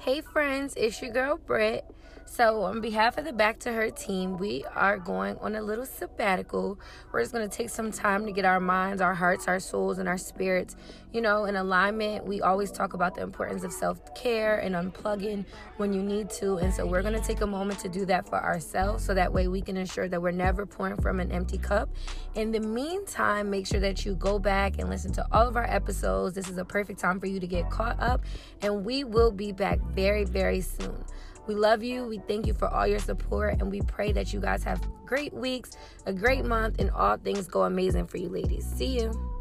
Hey friends, it's your girl Britt. So, on behalf of the Back 2 Her team, we are going on a little sabbatical. We're just going to take some time to get our minds, our hearts, our souls, and our spirits, you know, in alignment. We always talk about the importance of self care and unplugging when you need to. And so, we're going to take a moment to do that for ourselves so that way we can ensure that we're never pouring from an empty cup. In the meantime, make sure that you go back and listen to all of our episodes. This is a perfect time for you to get caught up, and we will be back very, very soon. We love you. We thank you for all your support, and we pray that you guys have great weeks, a great month, and all things go amazing for you, ladies. See you.